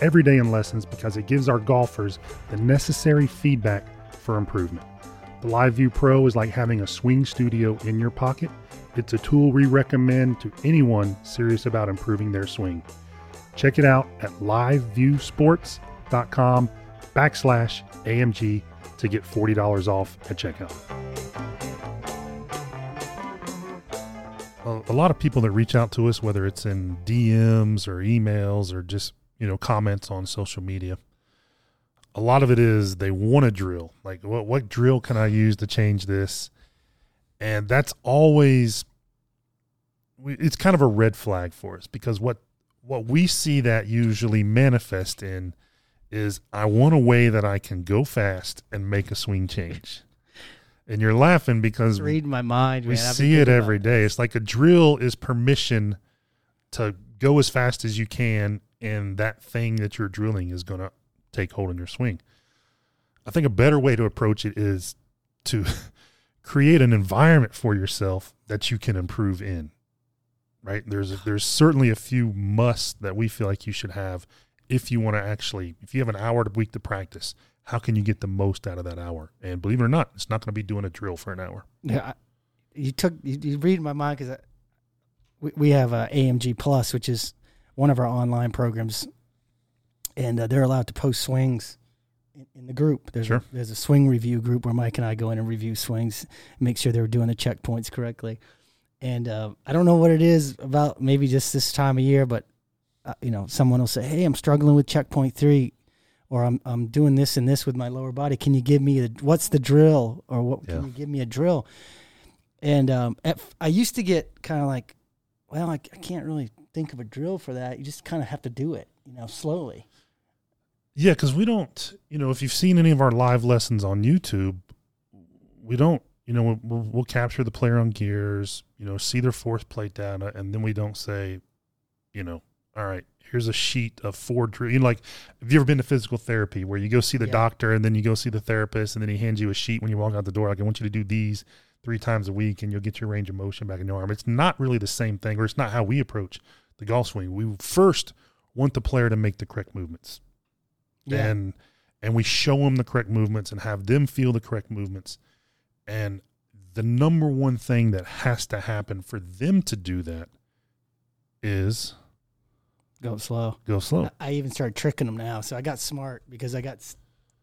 every day in lessons because it gives our golfers the necessary feedback for improvement. The LiveView Pro is like having a swing studio in your pocket. It's a tool we recommend to anyone serious about improving their swing. Check it out at liveviewsports.com backslash AMG to get $40 off at checkout. A lot of people that reach out to us, whether it's in DMs or emails or just you know comments on social media. A lot of it is they want to drill. Like what what drill can i use to change this? And that's always it's kind of a red flag for us because what what we see that usually manifest in is i want a way that i can go fast and make a swing change. And you're laughing because reading my mind we man. see it every day. It's like a drill is permission to go as fast as you can and that thing that you're drilling is going to take hold in your swing. I think a better way to approach it is to create an environment for yourself that you can improve in. Right? There's there's certainly a few musts that we feel like you should have if you want to actually if you have an hour a week to practice. How can you get the most out of that hour? And believe it or not, it's not going to be doing a drill for an hour. Yeah, I, you took you, you read my mind because we, we have uh, a AMG Plus, which is one of our online programs, and uh, they're allowed to post swings in, in the group. There's sure. a, there's a swing review group where Mike and I go in and review swings, make sure they are doing the checkpoints correctly. And uh, I don't know what it is about maybe just this time of year, but uh, you know, someone will say, "Hey, I'm struggling with checkpoint three, or I'm I'm doing this and this with my lower body. Can you give me the what's the drill, or what yeah. can you give me a drill?" And um, at, I used to get kind of like, "Well, I, I can't really think of a drill for that. You just kind of have to do it, you know, slowly. Yeah, because we don't, you know, if you've seen any of our live lessons on YouTube, we don't, you know, we'll, we'll capture the player on gears, you know, see their force plate data, and then we don't say, you know, all right, here's a sheet of four drill. You know, like, have you ever been to physical therapy where you go see the yeah. doctor and then you go see the therapist and then he hands you a sheet when you walk out the door? Like, I want you to do these three times a week and you'll get your range of motion back in your arm. It's not really the same thing, or it's not how we approach the golf swing. We first want the player to make the correct movements. Yeah. And and we show them the correct movements and have them feel the correct movements. And the number one thing that has to happen for them to do that is go slow. Go slow. I even started tricking them now. So I got smart because I got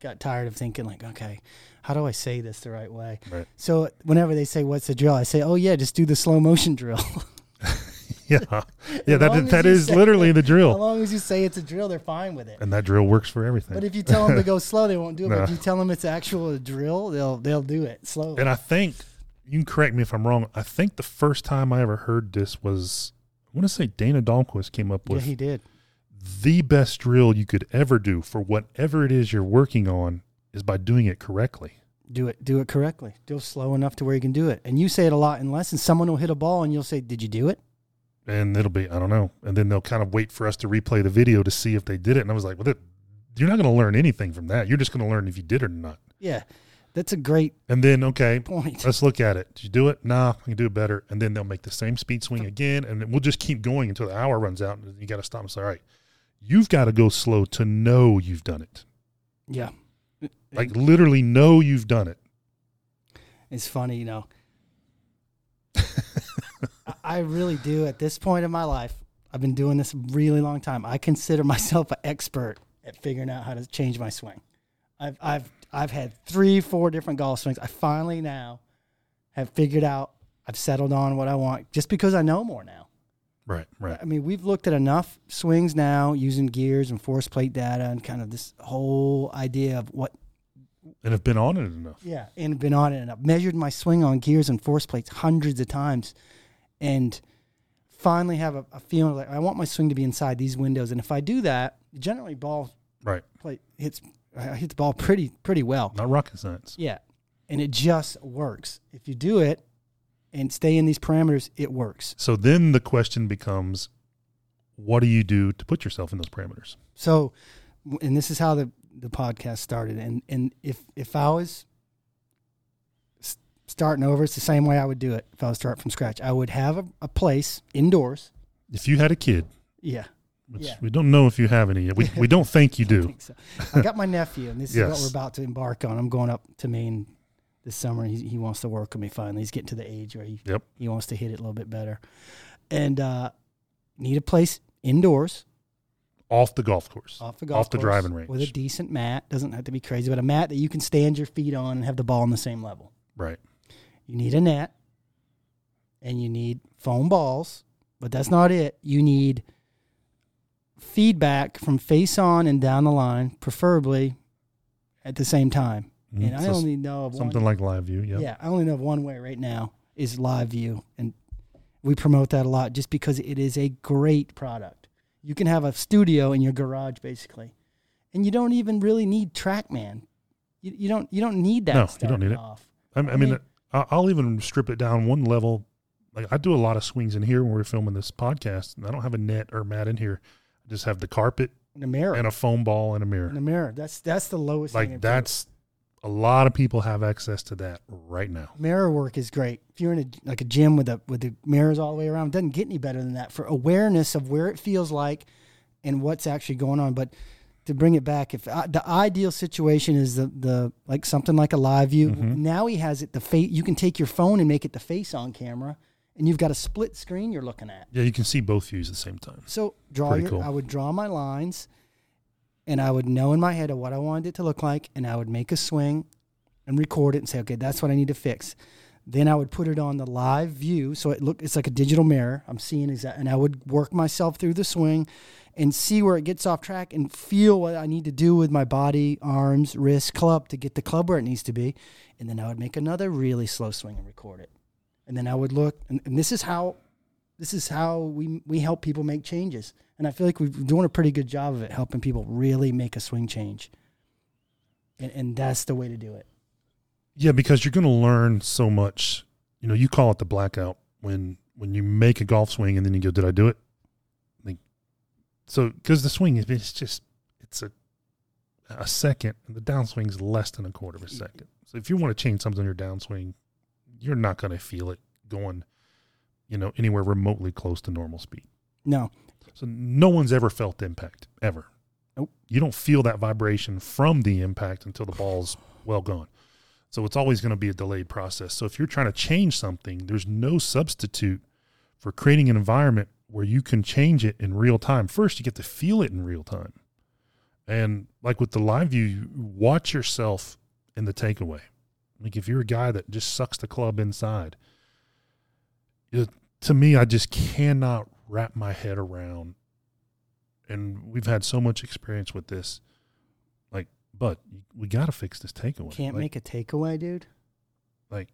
got tired of thinking like, okay, how do I say this the right way? Right. So whenever they say what's the drill, I say, oh yeah, just do the slow motion drill. Yeah, yeah. That that is literally the drill. As long as you say it's a drill, they're fine with it. And that drill works for everything. But if you tell them to go slow, they won't do it. But if you tell them it's actual drill, they'll they'll do it slow. And I think you can correct me if I'm wrong. I think the first time I ever heard this was I want to say Dana Dahlquist came up with. Yeah, he did. The best drill you could ever do for whatever it is you're working on is by doing it correctly. Do it, do it correctly. Do it slow enough to where you can do it. And you say it a lot in lessons. Someone will hit a ball, and you'll say, "Did you do it?" And it'll be I don't know, and then they'll kind of wait for us to replay the video to see if they did it. And I was like, well, you're not going to learn anything from that. You're just going to learn if you did or not. Yeah, that's a great. And then okay, point. Let's look at it. Did you do it? Nah, I can do it better. And then they'll make the same speed swing again, and we'll just keep going until the hour runs out, and you got to stop and say, all right, you've got to go slow to know you've done it. Yeah, like literally know you've done it. It's funny, you know. I really do at this point in my life. I've been doing this a really long time. I consider myself an expert at figuring out how to change my swing. I've I've I've had three, four different golf swings. I finally now have figured out. I've settled on what I want just because I know more now. Right, right. I mean, we've looked at enough swings now using gears and force plate data and kind of this whole idea of what. And have been on it enough. Yeah, and been on it enough. Measured my swing on gears and force plates hundreds of times and finally have a, a, feeling like I want my swing to be inside these windows. And if I do that, generally ball right play hits uh, I hit the ball pretty pretty well. Not rocket science. Yeah, and it just works. If you do it and stay in these parameters, it works. So then the question becomes, what do you do to put yourself in those parameters? So, and this is how the the podcast started. And and if if I was starting over, it's the same way I would do it. If I was starting from scratch, I would have a, a place indoors. If you had a kid, Yeah, which Yeah. we don't know if you have any yet, we, we don't think you I do. think so. I got my nephew, and this is what we're about to embark on. I'm going up to Maine this summer. He, he wants to work with me finally. He's getting to the age where he Yep. he wants to hit it a little bit better, and uh, need a place indoors Off the golf course. off the golf Off the course driving range. with a decent mat. Doesn't have to be crazy, but a mat that you can stand your feet on and have the ball on the same level. Right. You need a net, and you need foam balls, but that's not it. You need feedback from face on and down the line, preferably at the same time. Mhm. And I So only know of something one, like live view. Yeah. yeah, I only know of one way right now is live view, and we promote that a lot just because it is a great product. You can have a studio in your garage basically, and you don't even really need TrackMan. You, you don't you don't need that. No, you don't need it. I, I I mean, mean- I- I'll even strip it down one level. Like I do a lot of swings in here when we're filming this podcast, and I don't have a net or mat in here. I just have the carpet In a mirror. and a foam ball and a mirror. in a mirror. That's that's the lowest. Like that's a lot of people have access to that right now. mirror work is great. If you're in a like a gym with the with the mirrors all the way around, it doesn't get any better than that for awareness of where it feels like and what's actually going on. But to bring it back, if uh, the ideal situation is the the like something like a live view, Mhm. now he has it the face. You can take your phone and make it the face on camera, and you've got a split screen you're looking at. Yeah, you can see both views at the same time. So draw Pretty your. cool. I would draw my lines, and I would know in my head of what I wanted it to look like, and I would make a swing, and record it and say, okay, that's what I need to fix. Then I would put it on the live view, so it look it's like a digital mirror. I'm seeing exact, and I would work myself through the swing, and see where it gets off track, and feel what I need to do with my body, arms, wrist, club to get the club where it needs to be, and then I would make another really slow swing and record it, and then I would look, and, and this is how this is how we we help people make changes. And i feel like we're doing a pretty good job of it helping people really make a swing change. And, and that's the way to do it. Yeah, because you're going to learn so much. You know, you call it the blackout when when you make a golf swing and then you go, "Did I do it?" So because the swing is it's just it's a a second, and the downswing is less than a quarter of a second. So if you want to change something on your downswing, you're not going to feel it going, you know, anywhere remotely close to normal speed. no So no one's ever felt impact ever. Nope. You don't feel that vibration from the impact until the ball's well gone. So it's always going to be a delayed process. So if you're trying to change something, there's no substitute for creating an environment where you can change it in real time. First, you get to feel it in real time. And like with the live view, you watch yourself in the takeaway. Like if you're a guy that just sucks the club inside, it, to me, I just cannot wrap my head around. And we've had so much experience with this. Like, but we got to fix this takeaway. can't like, make a takeaway dude like,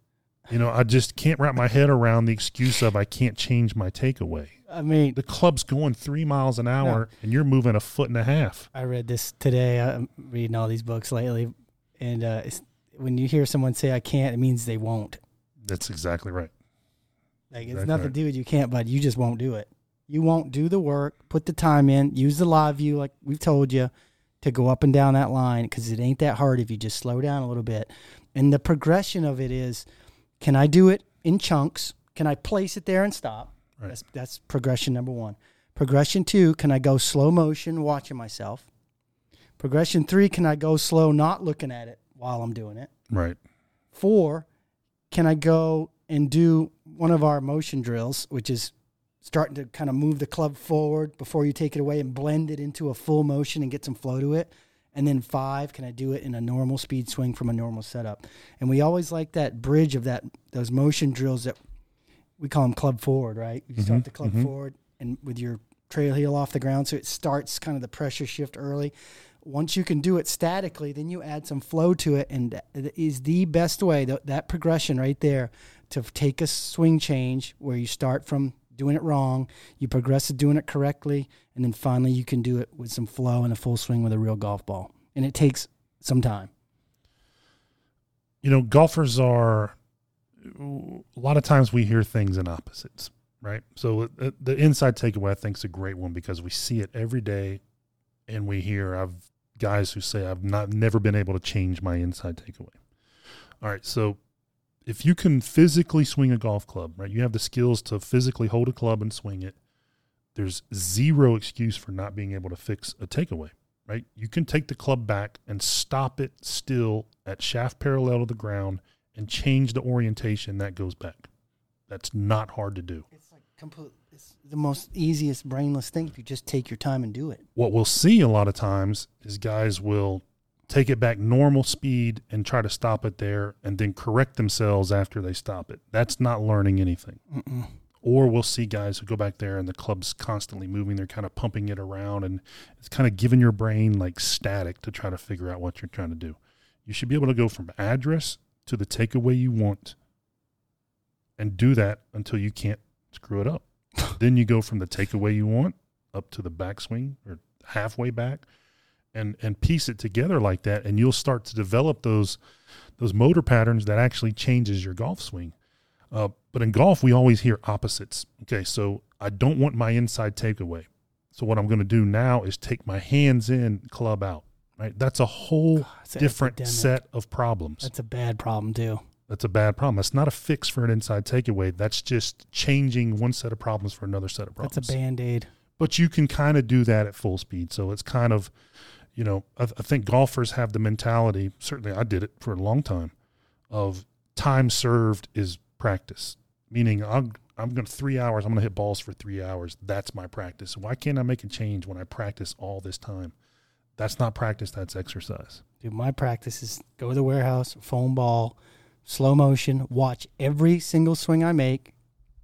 you know, I just can't wrap my head around the excuse of I can't change my takeaway. i mean The club's going three miles an hour, and you're moving a foot and a half. i read this today i'm reading all these books lately and uh, it's, when you hear someone say i can't it means they won't That's exactly right. like it's Exactly nothing right. to do with you can't but you just won't do it you won't do the work put the time in use the live view like we've told you to go up and down that line because it ain't that hard if you just slow down a little bit. And the progression of it is can I do it in chunks? Can I place it there and stop? Right. That's, that's progression number one. Progression two, can I go slow motion watching myself? Progression three, can I go slow not looking at it while I'm doing it? Right. Four, can I go and do one of our motion drills, which is starting to kind of move the club forward before you take it away and blend it into a full motion and get some flow to it? And then five, can I do it in a normal speed swing from a normal setup? And we always like that bridge of that those motion drills that we call them club forward, right? You start Mhm, the club mhm. forward and with your trail heel off the ground, so it starts kind of the pressure shift early. Once you can do it statically, then you add some flow to it, and that is the best way. That, that progression right there to take a swing change where you start from doing it wrong, you progress to doing it correctly, and then finally you can do it with some flow and a full swing with a real golf ball. And it takes some time. You know, golfers are a lot of times we hear things in opposites, right? So uh, the inside takeaway I think is a great one because we see it every day, and we hear I've guys who say I've not never been able to change my inside takeaway. All right, so if you can physically swing a golf club, right? You have the skills to physically hold a club and swing it. There's zero excuse for not being able to fix a takeaway, right? You can take the club back and stop it still at shaft parallel to the ground and change the orientation that goes back. That's not hard to do. It's like complete. It's the most easiest brainless thing if you just take your time and do it. What we'll see a lot of times is guys will take it back normal speed and try to stop it there and then correct themselves after they stop it. That's not learning anything. Mm-mm. Or we'll see guys who go back there and the club's constantly moving. They're kind of pumping it around and it's kind of giving your brain like static to try to figure out what you're trying to do. You should be able to go from address to the takeaway you want and do that until you can't screw it up. then you go from the takeaway you want up to the backswing or halfway back and and piece it together like that and you'll start to develop those those motor patterns that actually changes your golf swing. Uh, but in golf we always hear opposites. Okay so i don't want my inside takeaway. So what i'm going to do now is take my hands in club out right? That's a whole an different set of problems. That's a bad problem too. that's a bad problem. That's not a fix for an inside takeaway. That's just changing one set of problems for another set of problems That's a band aid. but you can kind of do that at full speed. So it's kind of, you know, I, I think golfers have the mentality. Certainly, I did it for a long time. Of time served is practice, meaning I'm I'm going to three hours. I'm going to hit balls for three hours. That's my practice. Why can't I make a change when I practice all this time? That's not practice. That's exercise. Dude, my practice is go to the warehouse, foam ball, slow motion, watch every single swing I make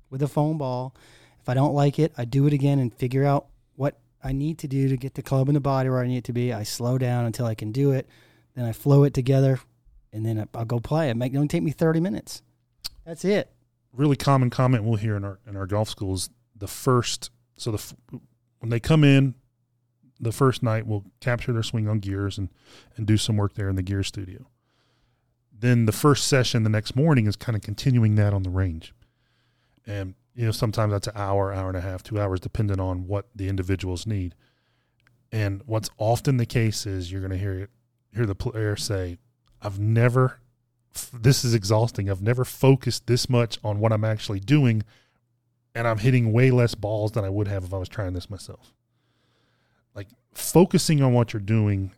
with a foam ball. If I don't like it, I do it again and figure out what I need to do to get the club in the body where I need it to be. I slow down until I can do it. Then I flow it together, and then I'll go play. It make it only take me thirty minutes. That's it. really common comment we'll hear in our in our golf schools. The first, so the when they come in, the first night we'll capture their swing on gears and and do some work there in the gear studio. Then the first session the next morning is kind of continuing that on the range, and you know sometimes that's an hour, hour and a half, two hours, depending on what the individuals need. And what's often the case is you're going to hear hear the player say, "I've never this is exhausting. I've never focused this much on what I'm actually doing, and I'm hitting way less balls than I would have if I was trying this myself. Like focusing on what you're doing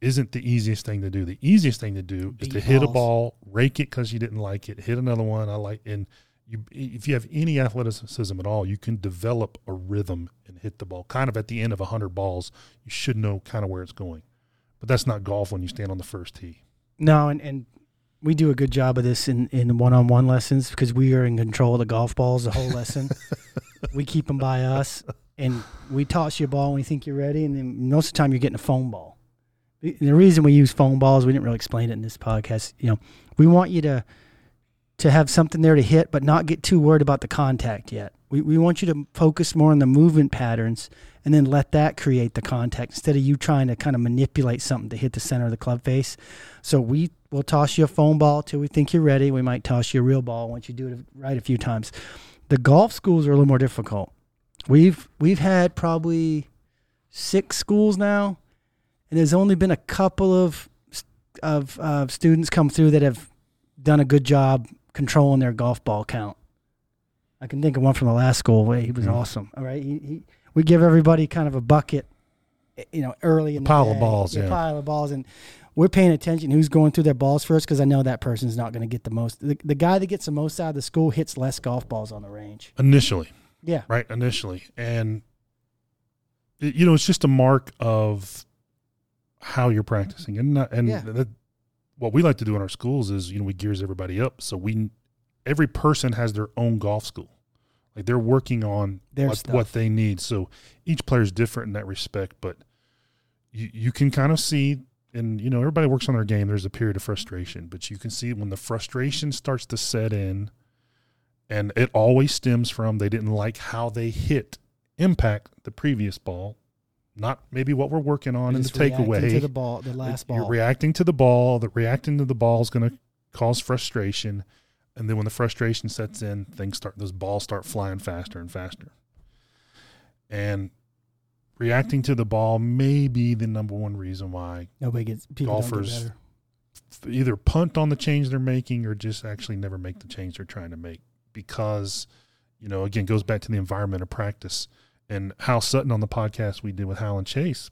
isn't the easiest thing to do. The easiest thing to do is Beat to hit a ball, rake it because you didn't like it, hit another one. I like, and you if you have any athleticism at all, you can develop a rhythm and hit the ball. Kind of at the end of hundred balls, you should know kind of where it's going. But that's not golf when you stand on the first tee. No, and, and we do a good job of this in in one on one lessons because we are in control of the golf balls the whole lesson. we keep them by us, and we toss you a ball when we think you're ready, and then most of the time you're getting a foam ball. The the reason we use foam balls, we didn't really explain it in this podcast. You know, we want you to to have something there to hit, but not get too worried about the contact yet. We we want you to focus more on the movement patterns and then let that create the contact instead of you trying to kind of manipulate something to hit the center of the club face. So we will toss you a foam ball till we think you're ready. We might toss you a real ball once you do it right a few times. The golf schools are a little more difficult. We've we've had probably six schools now, and there's only been a couple of of uh, students come through that have done a good job controlling their golf ball count. I can think of one from the last school where he was Mhm. awesome. All right, he, he we give everybody kind of a bucket, eh, you know, early in the Pile of balls, yeah. pile of balls, and we're paying attention who's going through their balls first because I know that person's not going to get the most. The, the guy that gets the most out of the school hits less golf balls on the range. Initially, Yeah, right? Initially, and you know, it's just a mark of how you're practicing, and not, and Yeah. that, what we like to do in our schools is you know we gears everybody up so we every person has their own golf school. Like they're working on what, what they need. So each player is different in that respect, but you, you can kind of see, and you know, everybody works on their game. There's a period of frustration, but you can see when the frustration starts to set in, and it always stems from they didn't like how they hit impact the previous ball. Not maybe what we're working on You're in the takeaway. to the ball, the last You're ball. reacting to the ball. The reacting to the ball is going to cause frustration, and then when the frustration sets in, things start. Those balls start flying faster and faster. And reacting to the ball may be the number one reason why Nobody gets Golfers- get either punt on the change they're making or just actually never make the change they're trying to make because you know again goes back to the environment of practice and Hal Sutton on the podcast we did with Hal and Chase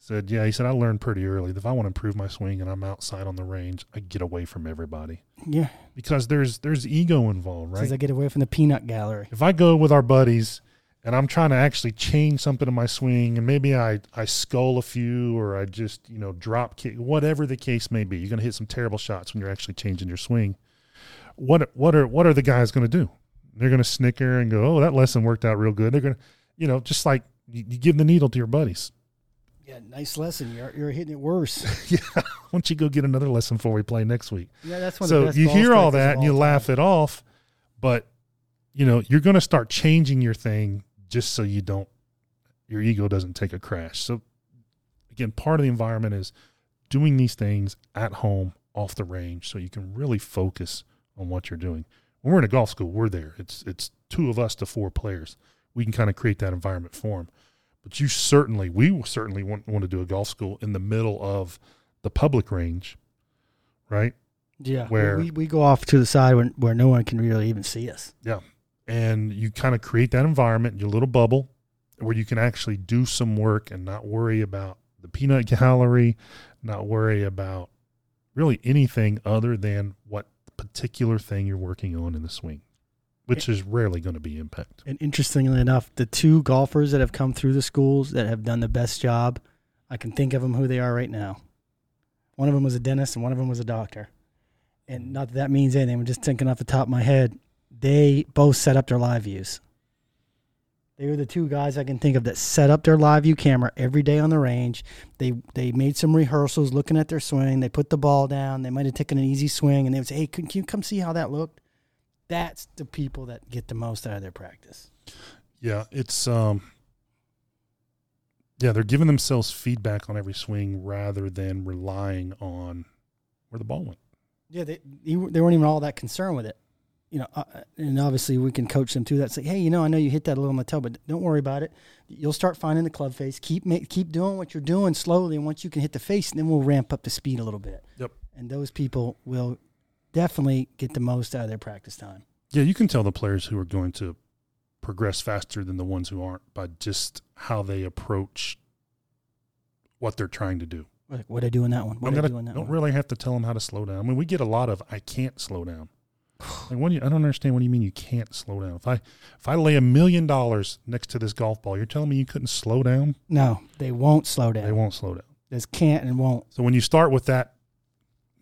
said yeah he said I learned pretty early that if I want to improve my swing and I'm outside on the range I get away from everybody Yeah, because there's there's ego involved right? because I get away from the peanut gallery. if I go with our buddies and I'm trying to actually change something in my swing and maybe I, I skull a few or I just, you know, drop kick, whatever the case may be, you're going to hit some terrible shots when you're actually changing your swing. What, what are, what are the guys going to do? They're going to snicker and go, Oh, that lesson worked out real good. They're going to, you know, just like you, you give the needle to your buddies. Yeah, nice lesson. You're you're hitting it worse. yeah. Why don't you go get another lesson before we play next week? Yeah, that's one. of the so you hear all that and you all laugh it off but you know you're going to start changing your thing just so you don't your ego doesn't take a crash so again part of the environment is doing these things at home off the range so you can really focus on what you're doing when we're in a golf school we're there it's it's two of us to four players we can kind of create that environment for them but you certainly we certainly want, want to do a golf school in the middle of the public range right Yeah, where- we, we go off to the side where where no one can really even see us. Yeah. And you kind of create that environment, your little bubble, where you can actually do some work and not worry about the peanut gallery, not worry about really anything other than what particular thing you're working on in the swing, which is rarely going to be impact. And interestingly enough, the two golfers that have come through the schools that have done the best job, I can think of them who they are right now. One of them was a dentist and one of them was a doctor. And not that that means anything. I'm just thinking off the top of my head. They both set up their live views. They were the two guys I can think of that set up their live view camera every day on the range. They they made some rehearsals looking at their swing. They put the ball down. They might have taken an easy swing and they would say, Hey, can, can you come see how that looked? That's the people that get the most out of their practice. Yeah, it's um yeah, they're giving themselves feedback on every swing rather than relying on where the ball went. Yeah, they they weren't even all that concerned with it. You know, uh, and obviously we can coach them through that. Say, hey, you know, I know you hit that a little on the toe, but don't worry about it. You'll start finding the club face. Keep make, keep doing what you're doing slowly, and once you can hit the face, then we'll ramp up the speed a little bit. Yep. And those people will definitely get the most out of their practice time. Yeah, you can tell the players who are going to progress faster than the ones who aren't by just how they approach what they're trying to do. Like, what I do in that one? What I gotta, do in that don't one? really have to tell them how to slow down. I mean, we get a lot of "I can't slow down." Like, what do you, I don't understand. What do you mean you can't slow down? If I if I lay a million dollars next to this golf ball, you're telling me you couldn't slow down? No, they won't slow down. They won't slow down. Just can't and won't. So when you start with that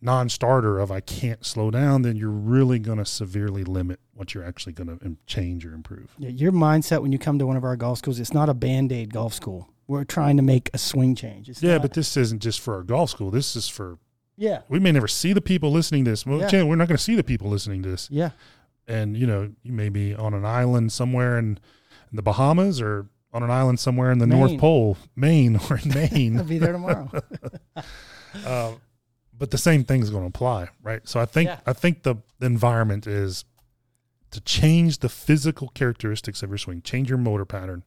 non-starter of "I can't slow down," then you're really going to severely limit what you're actually going to change or improve. Yeah, your mindset when you come to one of our golf schools, it's not a band aid golf school. We're trying to make a swing change. It's Yeah, not- but this isn't just for our golf school. This is for yeah, we may never see the people listening to this. Well, Yeah. We're not going to see the people listening to this. yeah. And you know, you may be on an island somewhere in, in the Bahamas or on an island somewhere in the Maine. North Pole, Maine or in Maine. I'll be there tomorrow. uh, but the same thing's going to apply, right? So I think Yeah. I think the, environment is to change the physical characteristics of your swing, change your motor pattern,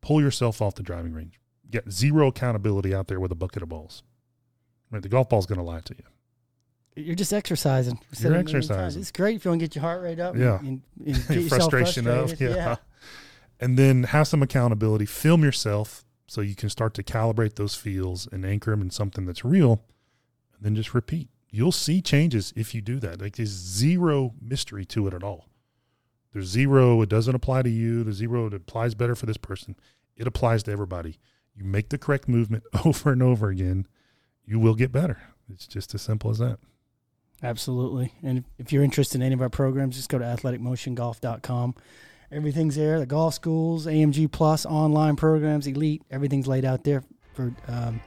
pull yourself off the driving range, get zero accountability out there with a bucket of balls. Right, the golf ball's going to lie to you. You're just exercising. You're it a million times. exercising. It's great if you want to get your heart rate up. Yeah. And, and get yourself frustration of frustrated. yeah. and then have some accountability film yourself so you can start to calibrate those feels and anchor them in something that's real and then just repeat you'll see changes if you do that like there's zero mystery to it at all there's zero it doesn't apply to you there's zero it applies better for this person it applies to everybody you make the correct movement over and over again you will get better it's just as simple as that Absolutely. And if- you're interested in any of our programs, just go to athleticmotiongolf.com. Everything's there. The golf schools, AMG Plus, online programs, Elite, everything's laid out there for um,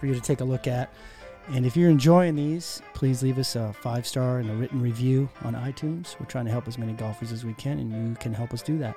for you to take a look at. And if you're enjoying these, please leave us a five star and a written review on iTunes. We're trying to help as many golfers as we can, and you can help us do that.